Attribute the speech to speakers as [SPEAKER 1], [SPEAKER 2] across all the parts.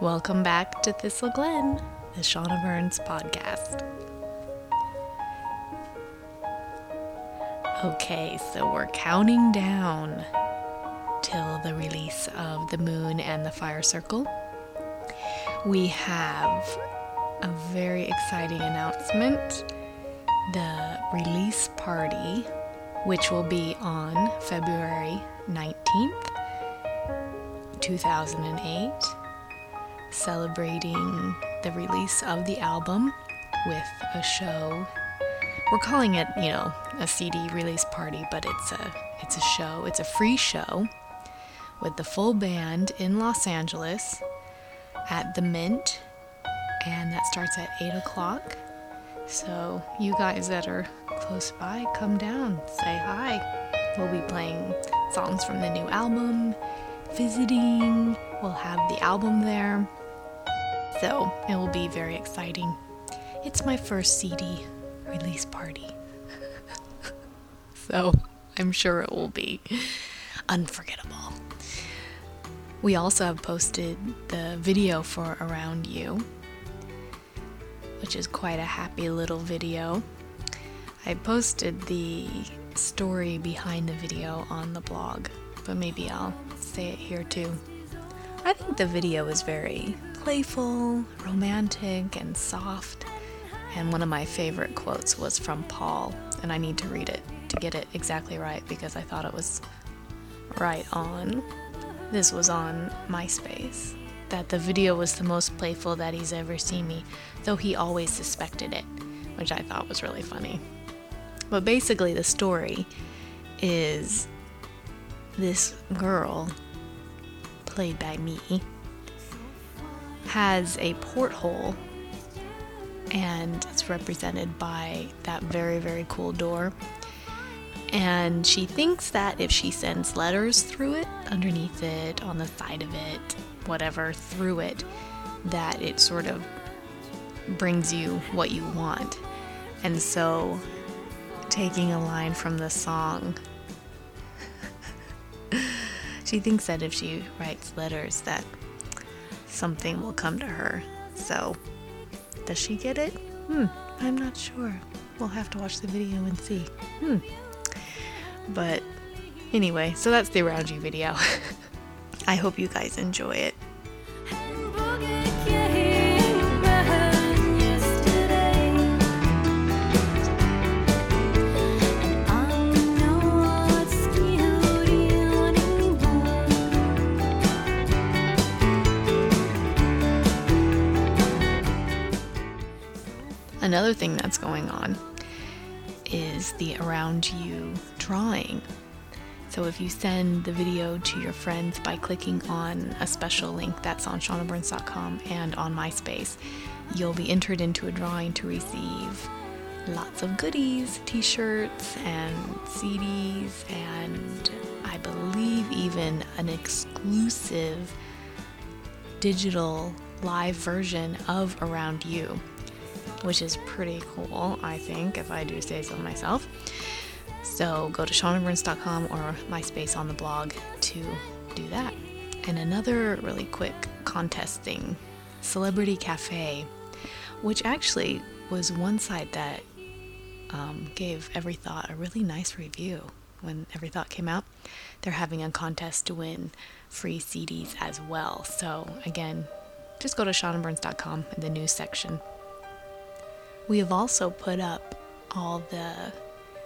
[SPEAKER 1] Welcome back to Thistle Glen, the Shauna Burns podcast. Okay, so we're counting down till the release of The Moon and the Fire Circle. We have a very exciting announcement the release party, which will be on February 19th, 2008 celebrating the release of the album with a show. We're calling it, you know, a CD release party, but it's a it's a show. It's a free show with the full band in Los Angeles at the Mint, and that starts at eight o'clock. So you guys that are close by, come down, say hi. We'll be playing songs from the new album, visiting. We'll have the album there. So it will be very exciting. It's my first CD release party. so I'm sure it will be unforgettable. We also have posted the video for Around You, which is quite a happy little video. I posted the story behind the video on the blog, but maybe I'll say it here too. I think the video is very playful, romantic, and soft. And one of my favorite quotes was from Paul, and I need to read it to get it exactly right because I thought it was right on. This was on MySpace. That the video was the most playful that he's ever seen me, though he always suspected it, which I thought was really funny. But basically, the story is this girl, played by me, has a porthole and it's represented by that very, very cool door. And she thinks that if she sends letters through it, underneath it, on the side of it, whatever, through it, that it sort of brings you what you want. And so, taking a line from the song, she thinks that if she writes letters, that something will come to her. So, does she get it? Hmm, I'm not sure. We'll have to watch the video and see. Hmm. But anyway, so that's the Around You video. I hope you guys enjoy it. Another thing that's going on is the Around You drawing. So if you send the video to your friends by clicking on a special link that's on shaunaburns.com and on MySpace, you'll be entered into a drawing to receive lots of goodies, t-shirts and CDs and I believe even an exclusive digital live version of Around You which is pretty cool, I think, if I do say so myself. So go to shaunaburns.com or MySpace on the blog to do that. And another really quick contest thing Celebrity Cafe, which actually was one site that um, gave Every Thought a really nice review when Every Thought came out. They're having a contest to win free CDs as well. So, again, just go to shaunaburns.com in the news section we have also put up all the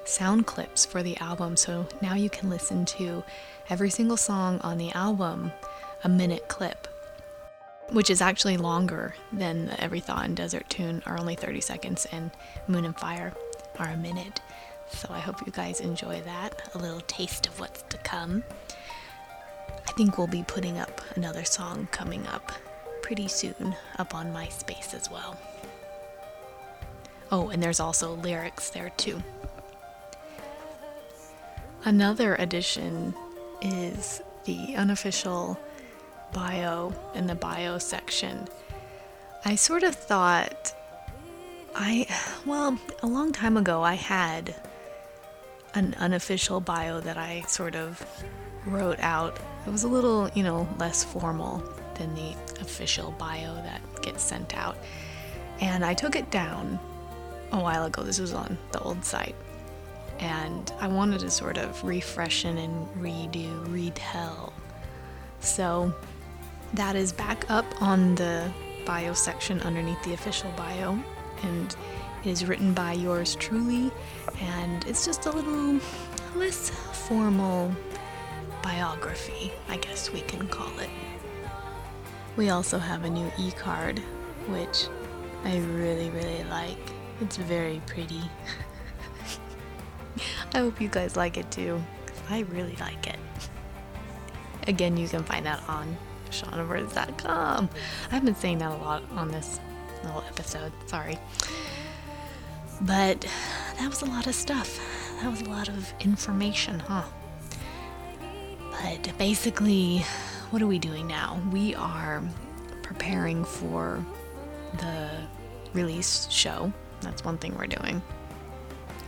[SPEAKER 1] sound clips for the album, so now you can listen to every single song on the album a minute clip, which is actually longer than the Every Thought and Desert Tune are only 30 seconds, and Moon and Fire are a minute. So I hope you guys enjoy that, a little taste of what's to come. I think we'll be putting up another song coming up pretty soon up on MySpace as well. Oh, and there's also lyrics there too. Another addition is the unofficial bio in the bio section. I sort of thought I, well, a long time ago I had an unofficial bio that I sort of wrote out. It was a little, you know, less formal. than the official bio that gets sent out. And I took it down a while ago. This was on the old site. And I wanted to sort of refreshen and redo, retell. So that is back up on the bio section underneath the official bio. And it is written by yours truly. And it's just a little less formal biography, I guess we can call it. We also have a new e card, which I really, really like. It's very pretty. I hope you guys like it too, I really like it. Again, you can find that on shaunaburns.com. I've been saying that a lot on this little episode, sorry. But that was a lot of stuff. That was a lot of information, huh? But basically, what are we doing now? We are preparing for the release show. That's one thing we're doing.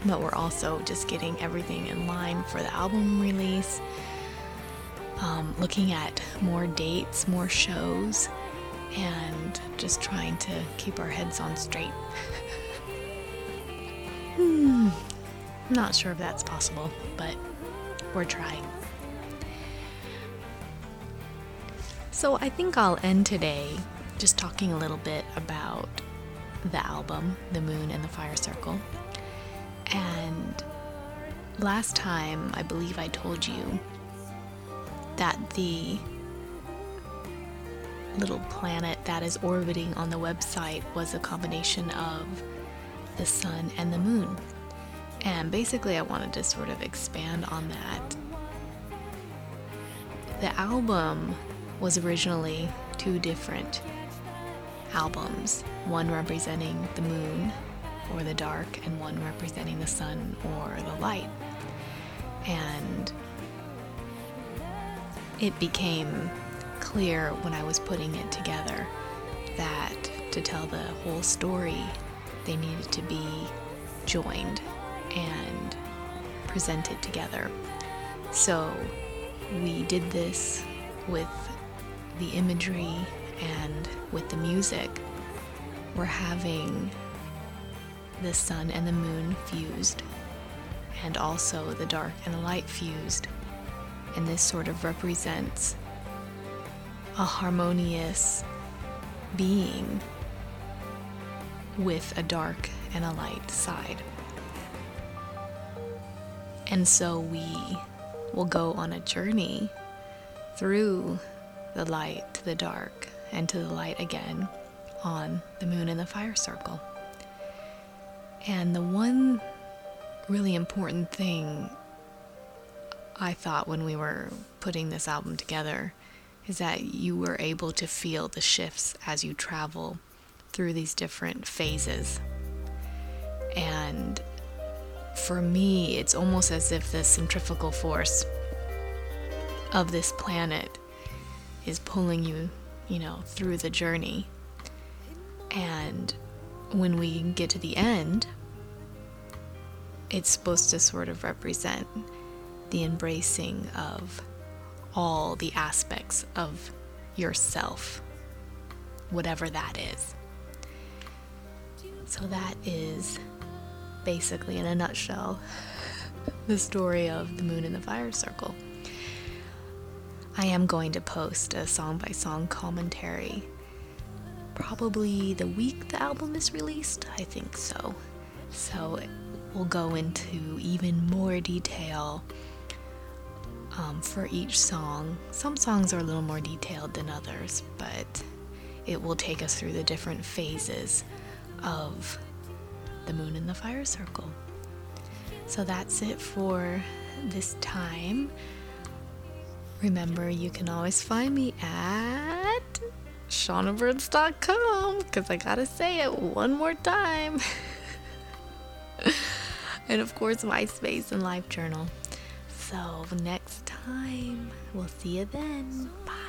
[SPEAKER 1] But we're also just getting everything in line for the album release, um, looking at more dates, more shows, and just trying to keep our heads on straight. hmm. Not sure if that's possible, but we're trying. So I think I'll end today just talking a little bit about the album, The Moon and the Fire Circle. And last time, I believe I told you that the little planet that is orbiting on the website was a combination of the sun and the moon. And basically, I wanted to sort of expand on that. The album was originally two different albums one representing the moon or the dark, and one representing the sun or the light. And it became clear when I was putting it together that to tell the whole story, they needed to be joined and presented together. So we did this with the imagery and with the music. We're having the sun and the moon fused, and also the dark and the light fused. And this sort of represents a harmonious being with a dark and a light side. And so we will go on a journey through the light to the dark and to the light again on the moon and the fire circle. And the one really important thing I thought when we were putting this album together is that you were able to feel the shifts as you travel through these different phases. And for me, it's almost as if the centrifugal force of this planet is pulling you, you know, through the journey. And when we get to the end, it's supposed to sort of represent the embracing of all the aspects of yourself, whatever that is. So, that is basically, in a nutshell, the story of the moon and the fire circle. I am going to post a song by song commentary probably the week the album is released. I think so. So we'll go into even more detail um, for each song. Some songs are a little more detailed than others, but it will take us through the different phases of the moon and the fire circle. So that's it for this time. Remember, you can always find me at shaunaburns.com because I gotta say it one more time. and of course, MySpace and LiveJournal. So, next time, we'll see you then. Bye.